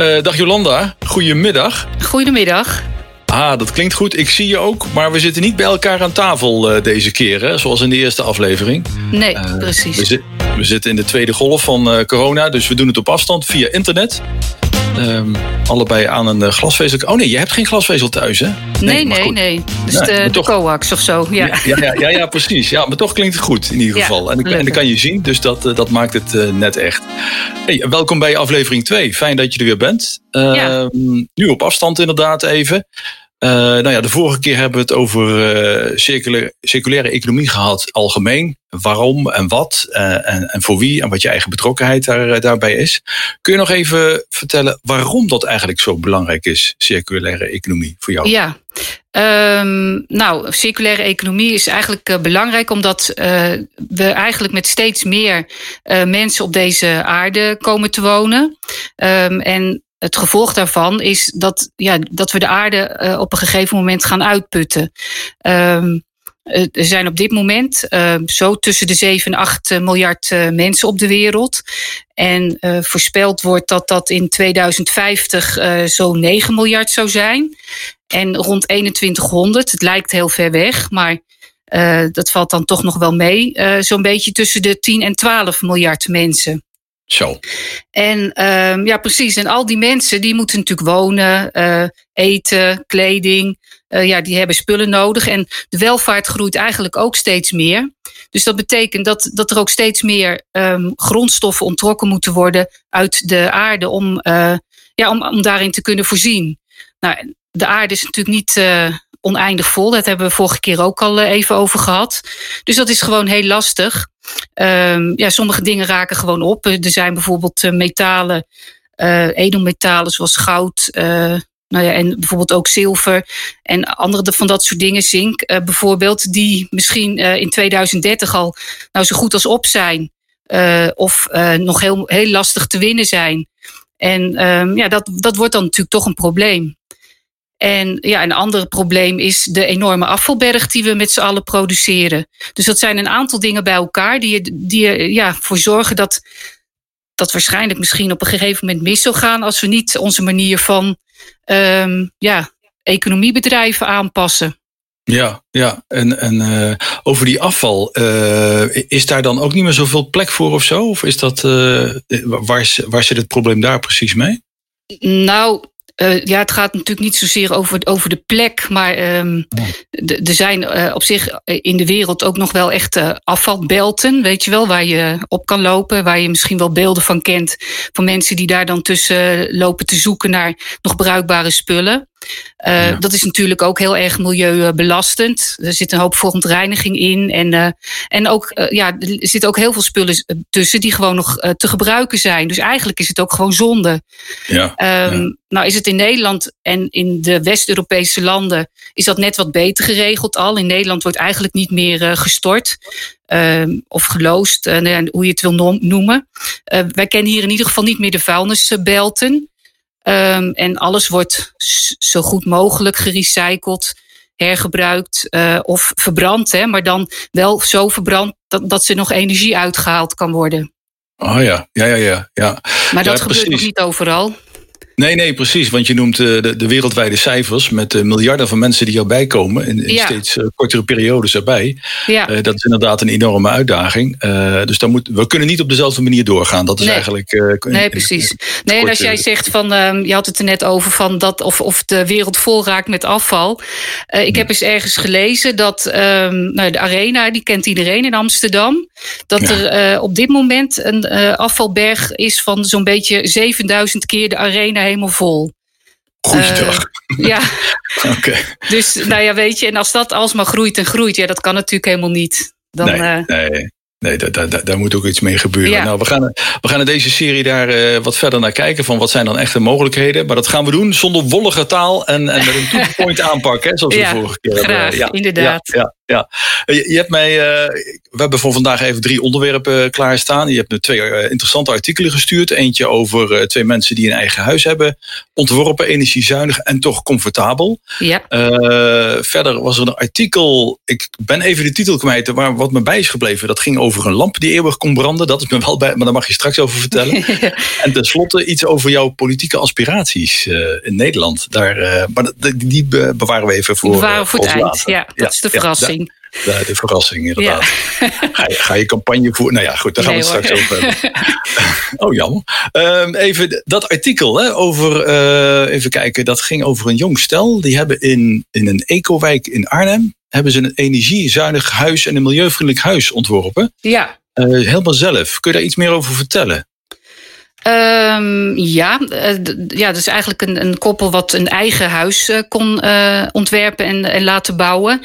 Uh, dag Jolanda, goedemiddag. Goedemiddag. Ah, dat klinkt goed. Ik zie je ook, maar we zitten niet bij elkaar aan tafel uh, deze keer, hè? zoals in de eerste aflevering. Nee, uh, precies. We, zi we, zitten in de tweede golf van corona, dus we doen het op afstand via internet. Um, allebei aan een glasvezel. Oh nee, je hebt geen glasvezel thuis, hè? Nee, nee, nee. nee. Dus de, coax of zo. Ja. Ja, ja, ja, ja, precies. Ja, maar toch klinkt het goed in ieder geval. En, en dat kan je zien, dus dat, dat maakt het uh, net echt. Hey, welkom bij aflevering 2. Fijn dat je er weer bent. Uh, ja. Nu op afstand inderdaad even. Uh, nou ja, de vorige keer hebben we het over uh, circulaire, circulaire economie gehad, algemeen. Waarom en wat uh, en, en, voor wie en wat je eigen betrokkenheid daar, daarbij is. Kun je nog even vertellen waarom dat eigenlijk zo belangrijk is, circulaire economie, voor jou? Ja, um, nou, circulaire economie is eigenlijk belangrijk omdat we eigenlijk met steeds meer mensen op deze aarde komen te wonen. Um, en het gevolg daarvan is dat, ja, dat we de aarde uh, op een gegeven moment gaan uitputten. Um, er zijn op dit moment uh, zo tussen de 7 en 8 miljard uh, mensen op de wereld. En voorspeld wordt dat dat in 2050 zo'n 9 miljard zou zijn. En rond 2100, het lijkt heel ver weg, maar dat valt dan toch nog wel mee, zo'n beetje tussen de 10 en 12 miljard mensen. Zo. En um, ja, precies. En al die mensen die moeten natuurlijk wonen, uh, eten, kleding. Uh, ja, die hebben spullen nodig. En de welvaart groeit eigenlijk ook steeds meer. Dus dat betekent dat, dat er ook steeds meer um, grondstoffen ontrokken moeten worden uit de aarde om, uh, ja, om, om daarin te kunnen voorzien. Nou, de aarde is natuurlijk niet oneindig vol. Dat hebben we vorige keer ook al even over gehad. Dus dat is gewoon heel lastig. Um, ja, sommige dingen raken gewoon op. Er zijn bijvoorbeeld uh, metalen, uh, edelmetalen zoals goud. Nou ja, en bijvoorbeeld ook zilver en andere van dat soort dingen, zink bijvoorbeeld, die misschien in 2030 al nou zo goed als op zijn. of nog heel, heel lastig te winnen zijn. En um, ja, dat, dat wordt dan natuurlijk toch een probleem. En ja, een ander probleem is de enorme afvalberg die we met z'n allen produceren. Dus dat zijn een aantal dingen bij elkaar die, die ja, voor zorgen dat dat waarschijnlijk misschien op een gegeven moment mis zal gaan als we niet onze manier van um, ja, economiebedrijven aanpassen. Ja, ja. En, en uh, over die afval, uh, is daar dan ook niet meer zoveel plek voor of zo? Of is dat, uh, waar, waar zit het probleem daar precies mee? Nou, uh, ja, het gaat natuurlijk niet zozeer over, over de plek, maar um, er zijn uh, op zich eh, in de wereld ook nog wel echt uh, afvalbelten, weet je wel, waar je op kan lopen, waar je misschien wel beelden van kent van mensen die daar dan tussen lopen te zoeken naar nog bruikbare spullen. Uh, ja. Dat is natuurlijk ook heel erg milieubelastend. Er zit een hoop verontreiniging in. En, uh, en ook, uh, ja, er zitten ook heel veel spullen tussen die gewoon nog te gebruiken zijn. Dus eigenlijk is het ook gewoon zonde. Ja, um, ja. Nou is het in Nederland en in de West-Europese landen is dat net wat beter geregeld al. In Nederland wordt eigenlijk niet meer gestort. Uh, of geloosd, uh, hoe je het wil noemen. Wij kennen hier in ieder geval niet meer de vuilnisbelten. Um, en alles wordt zo goed mogelijk gerecycled, hergebruikt uh, of verbrand. Hè, maar dan wel zo verbrand dat, dat er nog energie uitgehaald kan worden. Oh ja, ja, ja, ja. ja. Maar dat gebeurt nog niet overal. Nee, nee, precies. Want je noemt de, de wereldwijde cijfers met de miljarden van mensen die erbij komen. In, in ja. steeds uh, kortere periodes erbij. Ja. Uh, dat is inderdaad een enorme uitdaging. Uh, dus dan moet, we kunnen niet op dezelfde manier doorgaan. Dat is nee. eigenlijk. nee, precies. Nee, en als jij zegt van. Je had het er net over van dat of, of de wereld vol raakt met afval. ik heb eens ergens gelezen dat um, nou, de Arena, die kent iedereen in Amsterdam. Dat ja. er op dit moment een afvalberg is van zo'n beetje 7000 keer de Arena helemaal vol. Goeiedag. Uh, ja. Oké. Okay. Dus nou ja, weet je, en als dat alsmaar groeit en groeit, ja, dat kan natuurlijk helemaal niet. Dan, nee, uh, nee. Nee, daar, daar, daar, moet ook iets mee gebeuren. Ja. Nou, we gaan, we gaan in deze serie daar uh, wat verder naar kijken. Van wat zijn dan echte mogelijkheden. Maar dat gaan we doen zonder wollige taal en, en met een toepoint aanpak. Hè, zoals ja, we vorige keer graag, hebben. Ja, inderdaad. Ja, ja. Je, hebt mij, uh, we hebben voor vandaag even drie onderwerpen klaarstaan. Je hebt me twee uh, interessante artikelen gestuurd. Eentje over uh, twee mensen die een eigen huis hebben ontworpen, energiezuinig en toch comfortabel. Ja. verder was er een artikel, ik ben even de titel kwijt, maar wat me bij is gebleven, dat ging over een lamp die eeuwig kon branden. Dat is me wel bij, maar daar mag je straks over vertellen. en tenslotte iets over jouw politieke aspiraties in Nederland. Daar, maar die bewaren we even voor. Bewaren voor het eind, ja. Dat is de verrassing. Ja, de verrassing inderdaad. Ga, je, ga, je, campagne voeren? Nou ja, goed, daar gaan we het straks over hebben. oh, jammer. Um, even dat artikel hè, over, uh, even kijken, dat ging over een jong stel. Die hebben in, in een ecowijk in Arnhem, hebben ze een energiezuinig huis en een milieuvriendelijk huis ontworpen. Ja. Uh, helemaal zelf. Kun je daar iets meer over vertellen? Um, ja, uh, ja, dat is eigenlijk een, een koppel wat een eigen huis uh, kon uh, ontwerpen en, en, laten bouwen.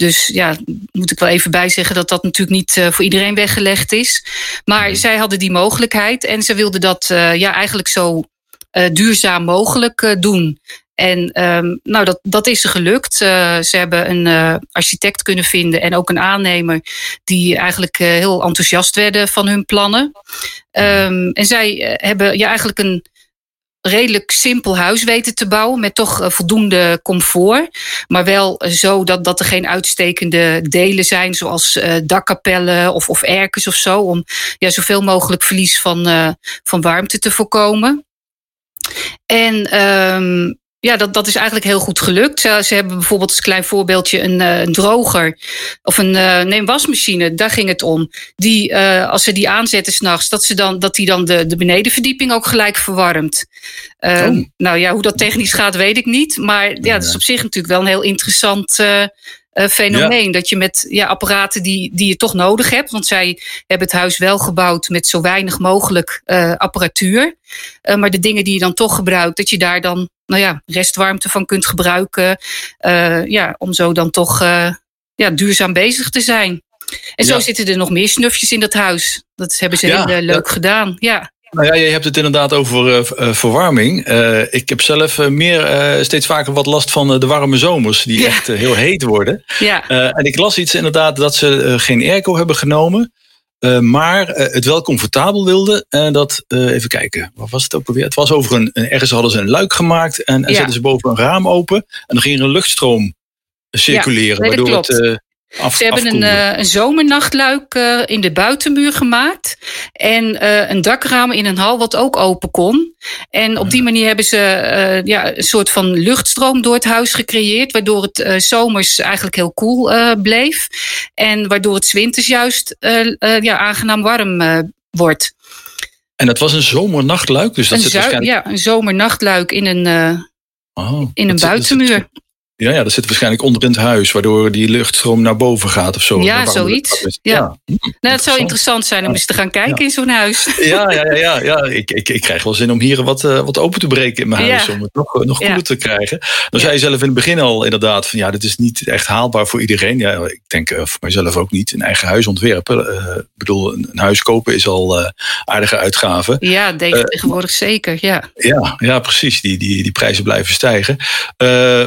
Dus ja, moet ik wel even bijzeggen dat dat natuurlijk niet uh, voor iedereen weggelegd is. Maar zij hadden die mogelijkheid en ze wilden dat uh, ja, eigenlijk zo uh, duurzaam mogelijk doen. En um, nou, dat, dat is ze gelukt. ze hebben een architect kunnen vinden en ook een aannemer die eigenlijk heel enthousiast werden van hun plannen. Um, en zij hebben ja, eigenlijk een redelijk simpel huis weten te bouwen met toch eh, voldoende comfort. Maar wel zo dat, dat er geen uitstekende delen zijn, zoals uh, dakkapellen of, of erkens of zo. Om ja, zoveel mogelijk verlies van, van warmte te voorkomen. En um, ja, dat, dat is eigenlijk heel goed gelukt. Ze, ze hebben bijvoorbeeld als klein voorbeeldje een, uh, een droger of een, uh, nee, wasmachine, daar ging het om. Die, uh, als ze die aanzetten s'nachts, dat, ze dan, dat die dan de, de benedenverdieping ook gelijk verwarmt. Oh. Nou ja, hoe dat technisch gaat, weet ik niet. Maar ja, dat is op zich natuurlijk wel een heel interessant uh, fenomeen. Ja. Dat je met ja, apparaten die, die je toch nodig hebt. Want zij hebben het huis wel gebouwd met zo weinig mogelijk uh, apparatuur. Uh, maar de dingen die je dan toch gebruikt, dat je daar dan nou ja, restwarmte van kunt gebruiken. ja, om zo dan toch ja, duurzaam bezig te zijn. En zo zitten er nog meer snufjes in dat huis. Dat hebben ze ja, heel leuk gedaan. Ja. Nou ja, je hebt het inderdaad over uh, verwarming. Uh, ik heb zelf uh, meer, steeds vaker wat last van de warme zomers, die ja. echt heel heet worden. Ja. en ik las iets inderdaad dat ze geen airco hebben genomen, maar het wel comfortabel wilden. En dat, even kijken, wat was het ook alweer? Het was over een, ergens hadden ze een luik gemaakt en, en ja. zetten ze boven een raam open. En dan ging er een luchtstroom circuleren, waardoor het Af, Ze hebben een, uh, een zomernachtluik uh, in de buitenmuur gemaakt. En uh, een dakraam in een hal wat ook open kon. En op die manier hebben ze ja, een soort van luchtstroom door het huis gecreëerd. Waardoor het zomers eigenlijk heel koel cool, bleef. En waardoor het winters juist ja, aangenaam warm wordt. En dat was een zomernachtluik? Dus dat een, waarschijnlijk... ja, een zomernachtluik in een, oh, in een buitenmuur. Ja, ja, dat zit waarschijnlijk onder in het huis, waardoor die luchtstroom naar boven gaat of zo. Ja, zoiets. Ja. ja. Nou, het zou interessant zijn om eens te gaan kijken ja. in zo'n huis. Ja, ja, ja, ja, ja. Ik, ik, ik krijg wel zin om hier wat, uh, wat open te breken in mijn huis, om het nog, nog koeler te krijgen. Dan zei je zelf in het begin al inderdaad van ja, dit is niet echt haalbaar voor iedereen. Ja, ik denk uh, voor mijzelf ook niet. Een eigen huis ontwerpen. Uh, ik bedoel, een, een, huis kopen is al aardige uitgaven. Ja, ik tegenwoordig zeker, ja. Ja, ja precies. Die, die, die prijzen blijven stijgen.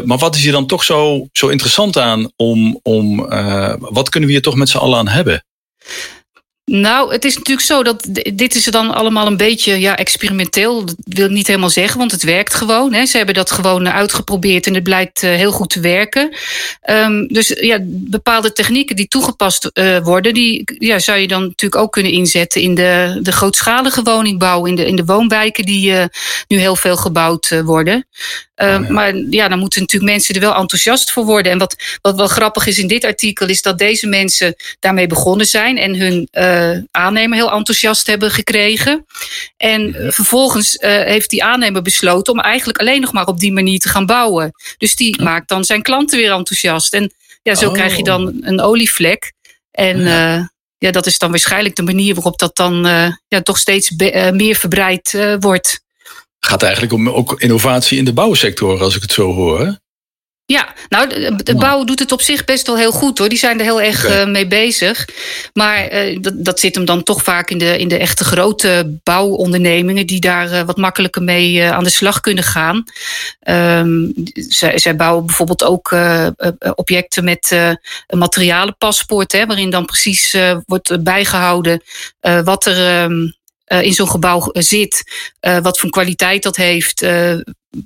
maar wat is hier dan toch zo, zo interessant aan om, om uh, wat kunnen we hier toch met z'n allen aan hebben? Nou, het is natuurlijk zo dat dit is dan allemaal een beetje ja, experimenteel. Dat wil ik niet helemaal zeggen, want het werkt gewoon. Hè. Ze hebben dat gewoon uitgeprobeerd en het blijkt uh, heel goed te werken. Um, dus ja, bepaalde technieken die toegepast uh, worden, die ja, zou je dan natuurlijk ook kunnen inzetten in de, de grootschalige woningbouw, in de, in de woonwijken die nu heel veel gebouwd worden. Uh, oh, ja. Maar ja, dan moeten natuurlijk mensen er wel enthousiast voor worden. En wat, wat wel grappig is in dit artikel, is dat deze mensen daarmee begonnen zijn en hun uh, aannemer heel enthousiast hebben gekregen. En ja. vervolgens uh, heeft die aannemer besloten om eigenlijk alleen nog maar op die manier te gaan bouwen. Dus die maakt dan zijn klanten weer enthousiast. En ja, zo oh. krijg je dan een olievlek. En ja. ja. dat is dan waarschijnlijk de manier waarop dat dan ja, toch steeds meer verbreid wordt gaat eigenlijk om ook innovatie in de bouwsector, als ik het zo hoor. Ja, nou, de, bouw doet het op zich best wel heel goed hoor. Die zijn er heel erg eh, mee bezig. Maar uh, dat, dat zit hem dan toch vaak in de, in de echte grote bouwondernemingen, die daar uh, wat makkelijker mee aan de slag kunnen gaan. Um, zij, zij, bouwen bijvoorbeeld ook objecten met een materialenpaspoort, hè, waarin dan precies wordt bijgehouden wat er. Um, in zo'n gebouw zit, wat voor kwaliteit dat heeft,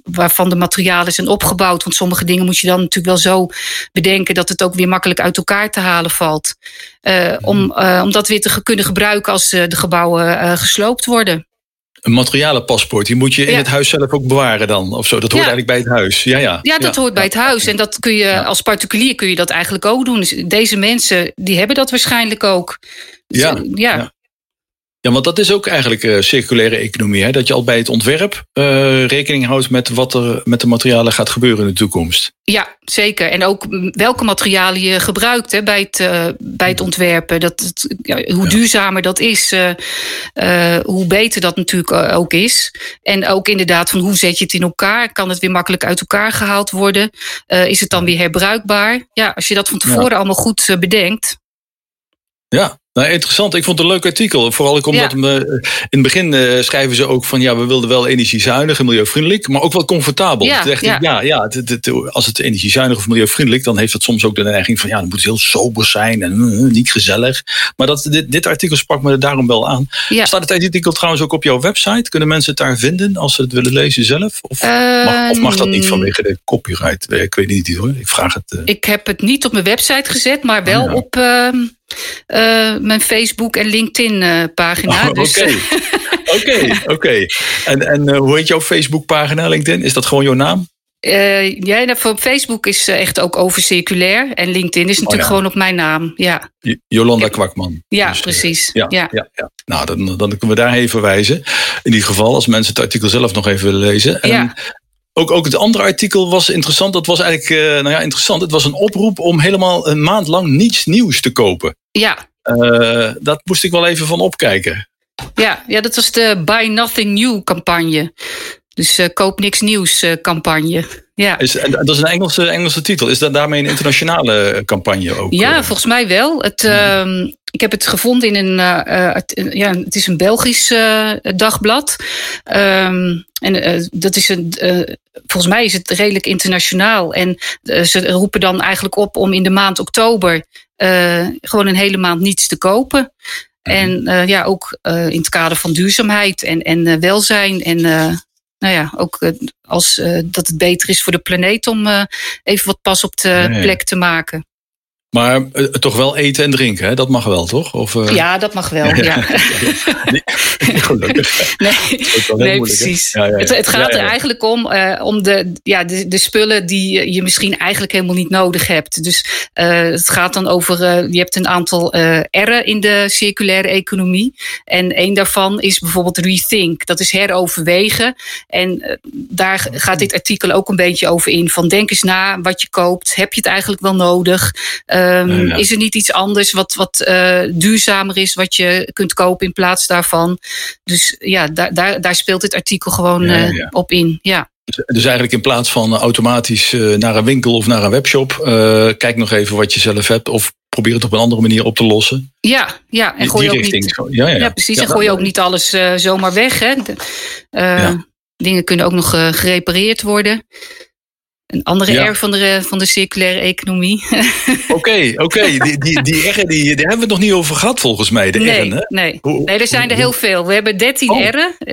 waarvan de materialen zijn opgebouwd. Want sommige dingen moet je dan natuurlijk wel zo bedenken dat het ook weer makkelijk uit elkaar te halen valt. Uh, om, om dat weer te kunnen gebruiken als de gebouwen gesloopt worden. Een materialenpaspoort, die moet je in het huis zelf ook bewaren dan, of zo. Dat hoort eigenlijk bij het huis. Ja, ja. ja dat hoort bij het huis. En dat kun je als particulier kun je dat eigenlijk ook doen. Dus deze mensen die hebben dat waarschijnlijk ook. Dus, ja. Ja, want dat is ook eigenlijk uh, circulaire economie. Hè? Dat je al bij het ontwerp uh, rekening houdt met wat er met de materialen gaat gebeuren in de toekomst. Ja, zeker. En ook welke materialen je gebruikt hè, bij, het, uh, bij het ontwerpen. Dat, het, ja, hoe duurzamer dat is, hoe beter dat natuurlijk ook is. En ook inderdaad van hoe zet je het in elkaar? Kan het weer makkelijk uit elkaar gehaald worden? is het dan weer herbruikbaar? Ja, als je dat van tevoren allemaal goed bedenkt. Ja, nou, interessant. Ik vond het een leuk artikel. Vooral omdat ja. in het begin uh, schrijven ze ook van ja, we wilden wel energiezuinig en milieuvriendelijk, maar ook wel comfortabel. Ja, ja. ja, ja het, het, als het energiezuinig of milieuvriendelijk, dan heeft dat soms ook de neiging van ja, dan moet het heel sober zijn en uh, niet gezellig. Maar dat, dit, dit artikel sprak me daarom wel aan. Staat het artikel trouwens ook op jouw website? Kunnen mensen het daar vinden als ze het willen lezen zelf? Of, mag, of mag, dat niet ehm, vanwege de copyright? Ik weet niet hoor. Ik vraag het. Ik heb het niet op mijn website gezet, maar wel oh, op ehm, uh, mijn Facebook en LinkedIn uh, pagina. Oh, dus, oké, oké, oké. En, en uh, hoe heet jouw Facebook pagina, LinkedIn? Is dat gewoon jouw naam? ja, nou, voor Facebook is echt ook over circulair. En LinkedIn is natuurlijk oh, ja. gewoon op mijn naam. Ja. Jolanda Kwakman. Ja, dus, precies. Ja, ja. Nou, dan, dan kunnen we daar even wijzen. In ieder geval, als mensen het artikel zelf nog even willen lezen. En ja. Ook, ook het andere artikel was interessant. Dat was eigenlijk, uh, nou ja, interessant. Het was een oproep om helemaal een maand lang niets nieuws te kopen. Ja. Uh, dat moest ik wel even van opkijken. Ja, ja dat was de Buy Nothing New campagne. Dus uh, koop niks nieuws campagne. Ja. Is, dat is een Engelse, Engelse titel. Is dat daarmee een internationale campagne ook? Ja, volgens mij wel. Het, uh, ik heb het gevonden in een, uh, ja, het is een Belgisch uh, dagblad. Um, en dat is een, volgens mij is het redelijk internationaal. En ze roepen dan eigenlijk op om in de maand oktober gewoon een hele maand niets te kopen. Mhm. En ja, ook in het kader van duurzaamheid en, en welzijn en nou ja, ook als dat het beter is voor de planeet om even wat pas op de plek te maken. Maar uh, toch wel eten en drinken, hè? dat mag wel, toch? Of, uh... Ja, dat mag wel. Ja. Gelukkig. Nee, nee precies. Ja, ja, het, het, gaat er eigenlijk om, uh, om de, ja, de, de spullen die je misschien eigenlijk helemaal niet nodig hebt. Dus het gaat dan over, je hebt een aantal R'en in de circulaire economie. En een daarvan is bijvoorbeeld rethink. Dat is heroverwegen. En daar gaat dit artikel ook een beetje over in. Van denk eens na wat je koopt. Heb je het eigenlijk wel nodig? Um, Is er niet iets anders wat, wat duurzamer is, wat je kunt kopen in plaats daarvan? Dus ja, daar, daar, daar speelt dit artikel gewoon ja, uh, op in. Ja. Dus, eigenlijk in plaats van automatisch uh, naar een winkel of naar een webshop, kijk nog even wat je zelf hebt of probeer het op een andere manier op te lossen. Ja, ja. En gooi ook niet, ja, ja. ja, precies. En gooi je ook niet alles zomaar weg. Hè. De, dingen kunnen ook nog gerepareerd worden. Een andere ja. R van de, van de circulaire economie. Oké, oké. Die, die, die R, die, daar hebben we het nog niet over gehad volgens mij. De nee, hè? Nee. nee, er zijn er heel veel. We hebben 13 oh.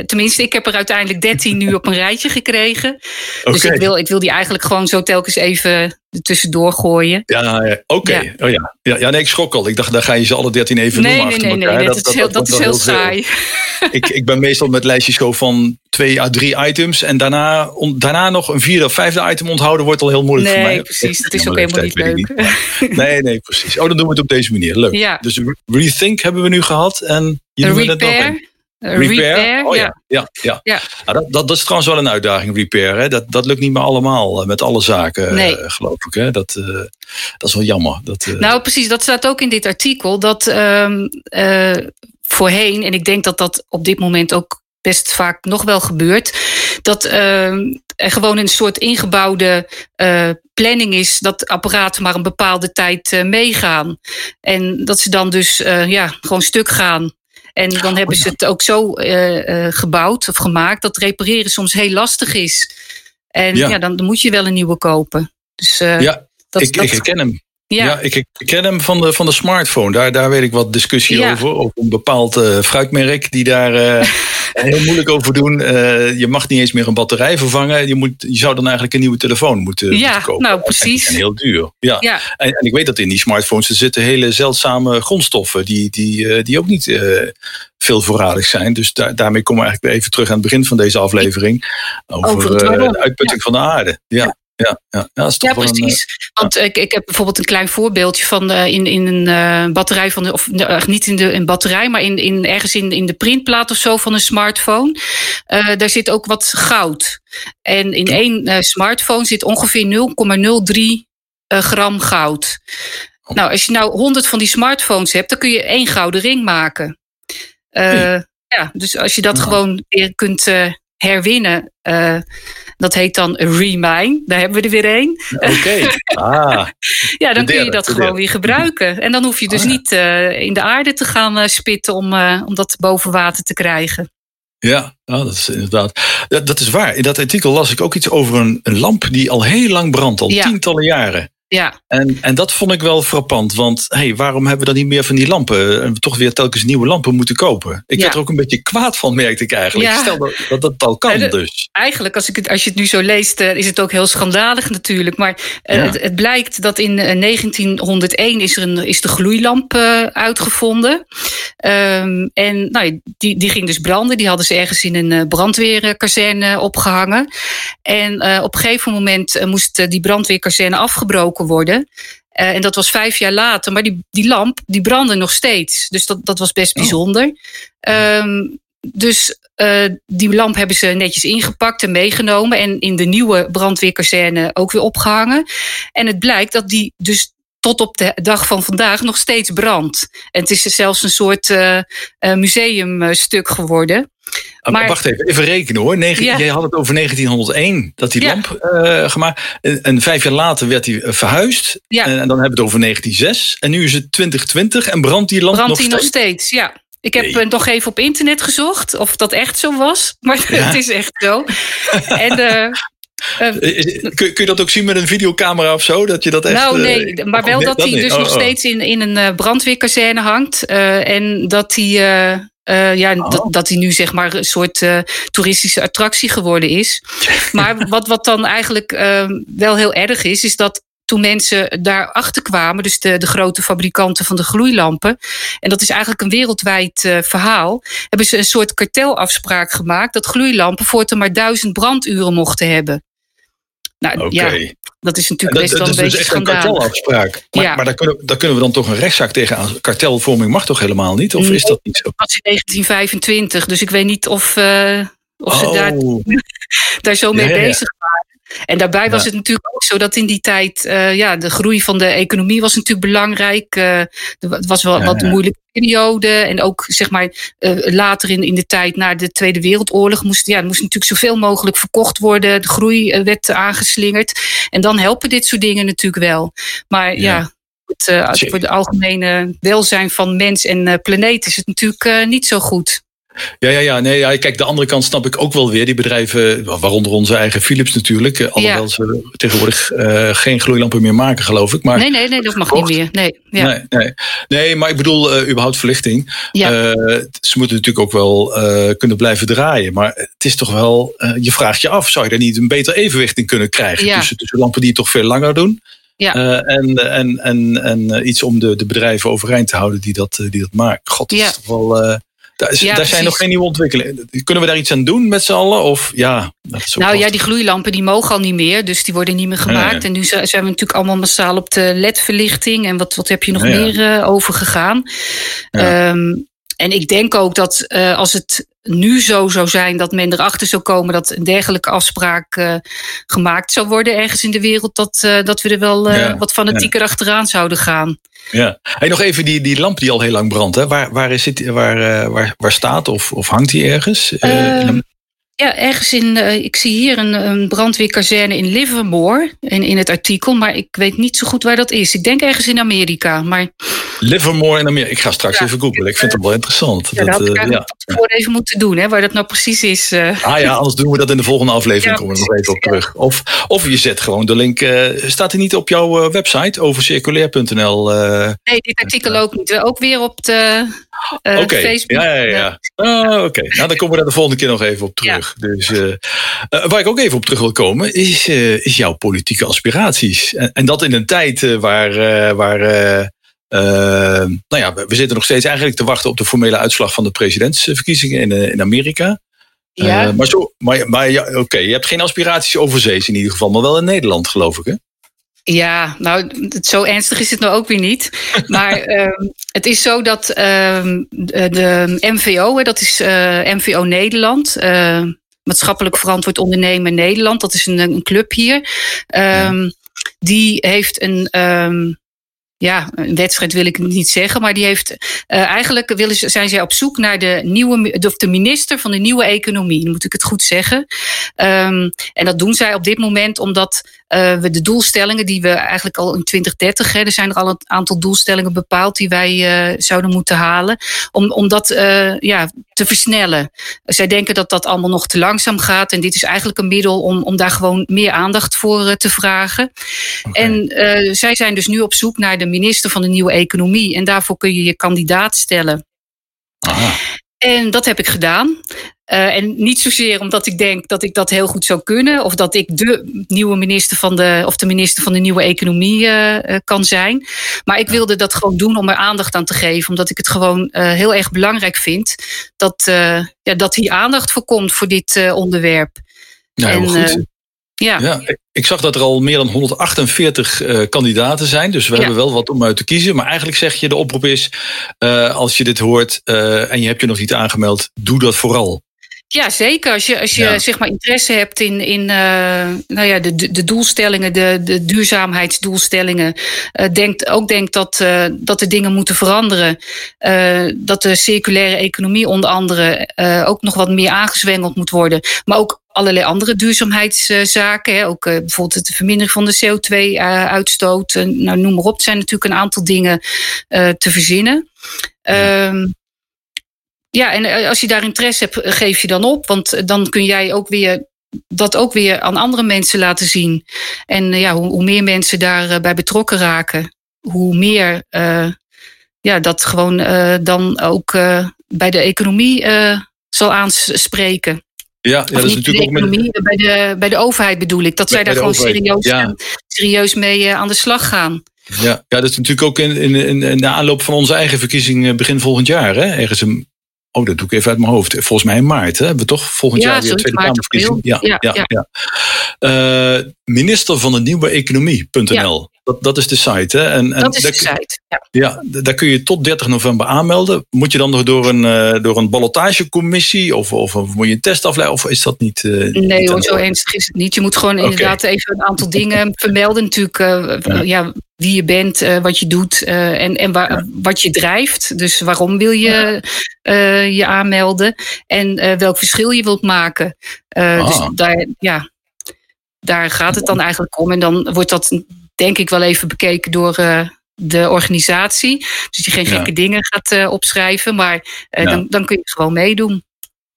Tenminste, ik heb er uiteindelijk 13 nu op een rijtje gekregen. Okay. Dus ik wil, ik wil die eigenlijk gewoon zo telkens even tussendoor gooien. Ja, oké. Okay. Ja. Oh, ja. Ja, ja, nee, ik schrok al. Ik dacht, dan ga je ze alle 13 even nee, noemen nee, nee, Nee, nee, dat, dat, is heel, dat, is heel saai. ik, ik ben meestal met lijstjes gewoon van twee à drie items. En daarna, on, daarna nog een vierde of vijfde item onthouden wordt al heel moeilijk nee, voor mij. Nee, precies. Dat is ook helemaal niet leuk. Niet. nee, nee, precies. Oh, dan doen we het op deze manier. Leuk. Ja. Dus Rethink hebben we nu gehad. En je noemde het nog een. Repair? repair? Oh ja, ja, ja. ja. Nou, dat, dat, dat, is trouwens wel een uitdaging, repair. Hè? Dat, dat lukt niet meer allemaal eh, met alle zaken, nee. uh, geloof ik. Hè? Dat, uh, dat is wel jammer. Dat, uh... Nou, precies. Dat staat ook in dit artikel. Dat um, voorheen, en ik denk dat dat op dit moment ook best vaak nog wel gebeurt. Dat uh, er gewoon een soort ingebouwde uh, planning is dat apparaten maar een bepaalde tijd uh, meegaan. En dat ze dan dus uh, ja, gewoon stuk gaan. En dan oh, hebben ze het ook zo gebouwd of gemaakt dat repareren soms heel lastig is. En ja, dan, dan, moet je wel een nieuwe kopen. Dus, ja, dat, ik, dat... ik herken hem. Ja, ik, ik, ken hem van de, van de smartphone. Daar, daar weet ik wat discussie over. Over een bepaald uh, fruitmerk die daar uh, heel moeilijk over doen. Uh, je mag niet eens meer een batterij vervangen. Je, moet, je zou dan eigenlijk een nieuwe telefoon moeten, ja, moeten kopen. Nou, precies. En, heel duur. Ja. ja. En, en, ik weet dat in die smartphones er zitten hele zeldzame grondstoffen die, die, die ook niet veel voorradig zijn. Dus daar, daarmee komen we eigenlijk even terug aan het begin van deze aflevering. Over, over de uitputting van de aarde. ja ja, ja, ja, is toch ja precies. Want ik, ik heb bijvoorbeeld een klein voorbeeldje van uh, in, in een uh, batterij van de, of uh, niet in de een batterij, maar in, in, ergens in, in de printplaat of zo van een smartphone. daar zit ook wat goud. En in één smartphone zit ongeveer 0,03 gram goud. Oh. Nou, als je nou 100 van die smartphones hebt, dan kun je één gouden ring maken. Ja, dus als je dat gewoon weer kunt herwinnen. Uh, dat heet dan Remine. Daar hebben we er weer één. Oké. Ah, ja, dan kun je dat gewoon weer gebruiken. En dan hoef je dus ah, niet uh, in de aarde te gaan uh, spitten om, om dat boven water te krijgen. Ja, dat is inderdaad. Dat, dat, is waar. In dat artikel las ik ook iets over een, een lamp die al heel lang brandt, al tientallen jaren. Ja. En, en dat vond ik wel frappant. Want hey, waarom hebben we dan niet meer van die lampen? En we toch weer telkens nieuwe lampen moeten kopen. Ik werd er ook een beetje kwaad van, merkte ik eigenlijk. Ja. Stel dat, dat dat al kan dus. Eigenlijk, als, ik het, als je het nu zo leest, uh, is het ook heel schandalig natuurlijk. Maar uh, het, het, blijkt dat in 1901 is, er een, is de gloeilamp uitgevonden. Um, en nou, die, die ging dus branden. Die hadden ze ergens in een brandweerkazerne opgehangen. En op een gegeven moment moest die brandweerkazerne afgebroken worden. Uh, en dat was vijf jaar later. Maar die, die lamp, die brandde nog steeds. Dus dat, dat was best oh. bijzonder. Um, dus uh, die lamp hebben ze netjes ingepakt en meegenomen. En in de nieuwe brandweerkazerne ook weer opgehangen. En het blijkt dat die dus tot op de dag van vandaag nog steeds brandt. En het is zelfs een soort uh, museumstuk geworden. Ah, maar, Wacht even, even rekenen hoor. Negen, Jij had het over 1901 dat die lamp uh, gemaakt. En, vijf jaar later werd die verhuisd. Ja. En, dan hebben we het over 1906. En nu is het 2020 en brandt die lamp brandt nog die steeds? nog steeds, ja. Ik heb nee. nog even op internet gezocht of dat echt zo was. Maar het is echt zo. en uh, uh, kun, kun, je dat ook zien met een videocamera of zo? Dat je dat echt, nou, nee, uh, maar wel dat hij dus oh, nog oh. steeds in, in een brandweerkazerne hangt. en dat hij. Uh, ja, oh. dat, dat hij nu zeg maar een soort uh, toeristische attractie geworden is. Maar wat, wat dan eigenlijk uh, wel heel erg is, is dat toen mensen daarachter kwamen, dus de, de grote fabrikanten van de gloeilampen, en dat is eigenlijk een wereldwijd uh, verhaal, hebben ze een soort kartelafspraak gemaakt dat gloeilampen voortaan maar duizend branduren mochten hebben. Nou okay. ja, dat is natuurlijk best wel een beetje echt een kartelafspraak. Maar, ja. maar daar, kunnen, daar kunnen we dan toch een rechtszaak tegen aan. Kartelvorming mag toch helemaal niet? Of is dat niet zo? Dat was in 1925, dus ik weet niet of, uh, of oh. ze daar, daar zo mee ja, bezig waren. En daarbij was het natuurlijk ook zo dat in die tijd, uh, ja, de groei van de economie was natuurlijk belangrijk. Uh, het was wel wat een moeilijke periode. En ook zeg maar uh, later in, in de tijd na de Tweede Wereldoorlog moest, ja, moest natuurlijk zoveel mogelijk verkocht worden. De groei werd aangeslingerd. En dan helpen dit soort dingen natuurlijk wel. Maar ja, ja het, voor het algemene welzijn van mens en planeet is het natuurlijk niet zo goed. Ja, ja, ja. Nee, ja, kijk, de andere kant snap ik ook wel weer. Die bedrijven, waaronder onze eigen Philips natuurlijk. Eh, alhoewel ja. ze tegenwoordig uh, geen gloeilampen meer maken, geloof ik. Maar nee, nee, nee, dat mag niet meer. Nee, ja. nee, nee. nee, maar ik bedoel, uh, überhaupt verlichting. Ja. Ze moeten natuurlijk ook wel kunnen blijven draaien. Maar het is toch wel, je vraagt je af, zou je daar niet een beter evenwicht in kunnen krijgen? Ja. Tussen, tussen lampen die het toch veel langer doen. Ja. en, en, en, en iets om de, de bedrijven overeind te houden die dat, die dat maken. God, dat ja. is toch wel. Daar, ja, daar zijn nog geen nieuwe ontwikkelingen. Kunnen we daar iets aan doen met z'n allen? Of, ja, nou ja, die gloeilampen die mogen al niet meer. Dus die worden niet meer gemaakt. En nu zijn we natuurlijk allemaal massaal op de LED-verlichting. En wat, wat heb je nog meer uh, overgegaan? Um, en ik denk ook dat uh, als het nu zo zou zijn dat men erachter zou komen dat een dergelijke afspraak uh, gemaakt zou worden ergens in de wereld, dat, uh, dat we er wel ja, wat fanatieker ja. achteraan zouden gaan. Ja, hey, nog even die, die lamp die al heel lang brandt. Hè? Waar, waar, is het, waar, waar, waar staat of, of hangt die ergens? Um, Ja, ergens in. Uh, ik zie hier een, een brandweerkazerne in Livermore. In, in het artikel, maar ik weet niet zo goed waar dat is. Ik denk ergens in Amerika. Maar... Livermore in Amerika. Ik ga straks even googlen. Ik vind het wel interessant. Ja, dat, dat had ik uh, gewoon even moeten doen, hè, waar dat nou precies is. Uh. Ah ja, anders doen we dat in de volgende aflevering. komen we nog even op terug. Of, of je zet gewoon de link. staat hij niet op jouw website over circulair.nl? nee, dit artikel ook niet. Ook weer op de uh, Oké, ja, ja, ja. Oh, Oké, nou dan komen we daar de volgende keer nog even op terug. Dus, uh, waar ik ook even op terug wil komen, is, uh, is jouw politieke aspiraties. En, en, dat in een tijd waar, waar nou ja, we zitten nog steeds eigenlijk te wachten op de formele uitslag van de presidentsverkiezingen in, in Amerika. Ja. maar zo, maar, maar ja, oké, je hebt geen aspiraties overzees in ieder geval, maar wel in Nederland, geloof ik, hè? Ja, nou, zo ernstig is het nou ook weer niet. Maar um, het is zo dat um, de, de, MVO, dat is uh, MVO Nederland, uh, maatschappelijk verantwoord ondernemen Nederland, dat is een, een club hier. Um, die heeft een ja, een wedstrijd wil ik niet zeggen, maar die heeft uh, eigenlijk willen, zijn zij op zoek naar de nieuwe, of de minister van de nieuwe economie, moet ik het goed zeggen. Um, en dat doen zij op dit moment omdat we de doelstellingen die we eigenlijk al in 2030, hè, er zijn er al een aantal doelstellingen bepaald die wij uh, zouden moeten halen, om, om dat ja, te versnellen. Zij denken dat dat allemaal nog te langzaam gaat en dit is eigenlijk een middel om, om daar gewoon meer aandacht voor te vragen. Okay. En zij zijn dus nu op zoek naar de minister van de nieuwe economie. En daarvoor kun je je kandidaat stellen. Aha. En dat heb ik gedaan. Uh, en niet zozeer omdat ik denk dat ik dat heel goed zou kunnen, of dat ik de nieuwe minister van de, of de minister van de nieuwe economie uh, kan zijn. Maar ik wilde dat gewoon doen om er aandacht aan te geven, omdat ik het gewoon heel erg belangrijk vind dat, ja, dat hier aandacht voor komt voor dit onderwerp. Nou, en, goed. Ja. ja, ik zag dat er al meer dan 148 uh, eh, kandidaten zijn. Dus we hebben wel wat om uit te kiezen. Maar eigenlijk zeg je, de oproep is, uh, als je dit hoort uh, en je hebt je nog niet aangemeld, doe dat vooral. Ja, zeker. Als je, als je ja. zeg maar interesse hebt in, in nou ja, de, de doelstellingen, de, de duurzaamheidsdoelstellingen. denkt, ook denkt dat, dat de dingen moeten veranderen. dat de circulaire economie onder andere ook nog wat meer aangezwengeld moet worden. Maar ook allerlei andere duurzaamheidszaken. Hè. Ook uh, bijvoorbeeld de vermindering van de CO2-uitstoot. Uh, nou, noem maar op. Er zijn natuurlijk een aantal dingen uh, te verzinnen. Ja. Um, ja, en als je daar interesse hebt, geef je dan op. Want dan kun jij ook weer dat ook weer aan andere mensen laten zien. En ja, hoe, hoe meer mensen daarbij betrokken raken, hoe meer ja, dat gewoon dan ook bij de economie zal aanspreken. Ja, ja dat is natuurlijk ook met... bij, de, bij de overheid bedoel ik. Dat zij daar gewoon serieus, ja. serieus mee aan de slag gaan. Ja, ja, dat is natuurlijk ook in, in, de aanloop van onze eigen verkiezing eh, begin volgend jaar. Hè? Ergens een, oh, dat doe ik even uit mijn hoofd. Volgens mij in maart. Hè? Hebben we toch volgend ja, jaar weer Tweede Kamerverkiezing? Ja, ja, ja, ja. ja. Uh, minister van de Nieuwe Economie.nl. Dat, dat is de site. Hè? En, en dat is de site, ja. ja. Daar kun je tot 30 november aanmelden. Moet je dan nog door een, uh, door een ballotagecommissie of, of, of, moet je een test afleggen? Of is dat niet... Uh, nee niet hoor, zo ernstig is het niet. Je moet gewoon okay. inderdaad even een aantal dingen vermelden. Natuurlijk uh, ja. ja. wie je bent, wat je doet en, en waar, ja. wat je drijft. Dus waarom wil je je aanmelden? En welk verschil je wilt maken. Ah. Dus daar, ja, daar gaat het dan eigenlijk om. En dan wordt dat denk ik wel even bekeken door uh, de organisatie. Dus je geen gekke ja. dingen gaat uh, opschrijven, maar uh, ja. dan, dan kun je gewoon meedoen.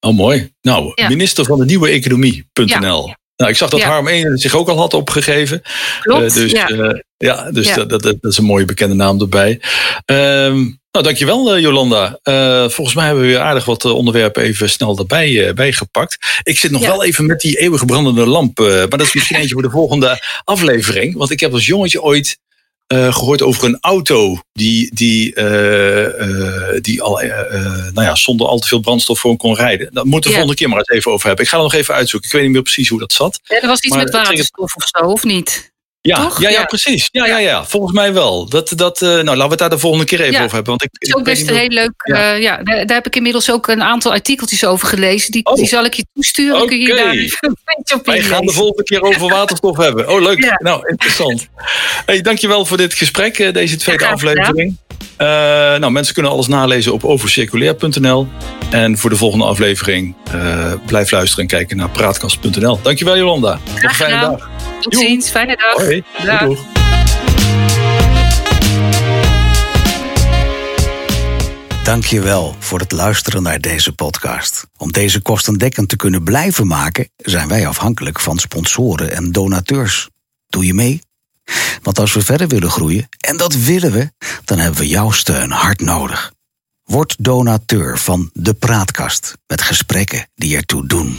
Oh, mooi. Nou, ja. minister van de nieuwe economie.nl. Nou, ik zag dat Harm 1 zich ook al had opgegeven. Klopt, dus ja. ja, dus Dat, dat, dat, is een mooie bekende naam erbij. Um, nou, dankjewel uh, Jolanda. Uh, volgens mij hebben we weer aardig wat onderwerpen even snel erbij uh, bijgepakt. Ik zit nog ja. wel even met die eeuwig brandende lamp. maar dat is misschien eentje voor de volgende aflevering. Want ik heb als jongetje ooit gehoord over een auto die, die, die al, nou ja, zonder al te veel brandstof voor kon rijden. Daar moeten we ja. volgende keer maar eens even over hebben. Ik ga er nog even uitzoeken. Ik weet niet meer precies hoe dat zat. Ja, er was iets maar met waterstof of zo, of niet? Ja, ja, ja, ja, precies. Ja, ja, ja, volgens mij wel. Dat, dat, uh, nou, laten we het daar de volgende keer even ja, over hebben. Want ik, het is ook best een heel leuk. Ja. Uh, ja, daar, daar, heb ik inmiddels ook een aantal artikeltjes over gelezen. Die, oh. die zal ik je toesturen. Okay. Kun je daar een op Wij gaan de volgende keer over waterstof hebben. Oh, leuk. Nou, interessant. Hey, dankjewel voor dit gesprek, uh, deze tweede aflevering. nou, mensen kunnen alles nalezen op overcirculair.nl. En voor de volgende aflevering blijf luisteren en kijken naar praatkast.nl. Dankjewel Jolanda. Een fijne dag. Tot ziens. Fijne dag. Hoi. Dag. Dank je wel voor het luisteren naar deze podcast. Om deze kostendekkend te kunnen blijven maken, zijn wij afhankelijk van sponsoren en donateurs. Doe je mee? Want als we verder willen groeien, en dat willen we, dan hebben we jouw steun hard nodig. Word donateur van De Praatkast met gesprekken die ertoe doen.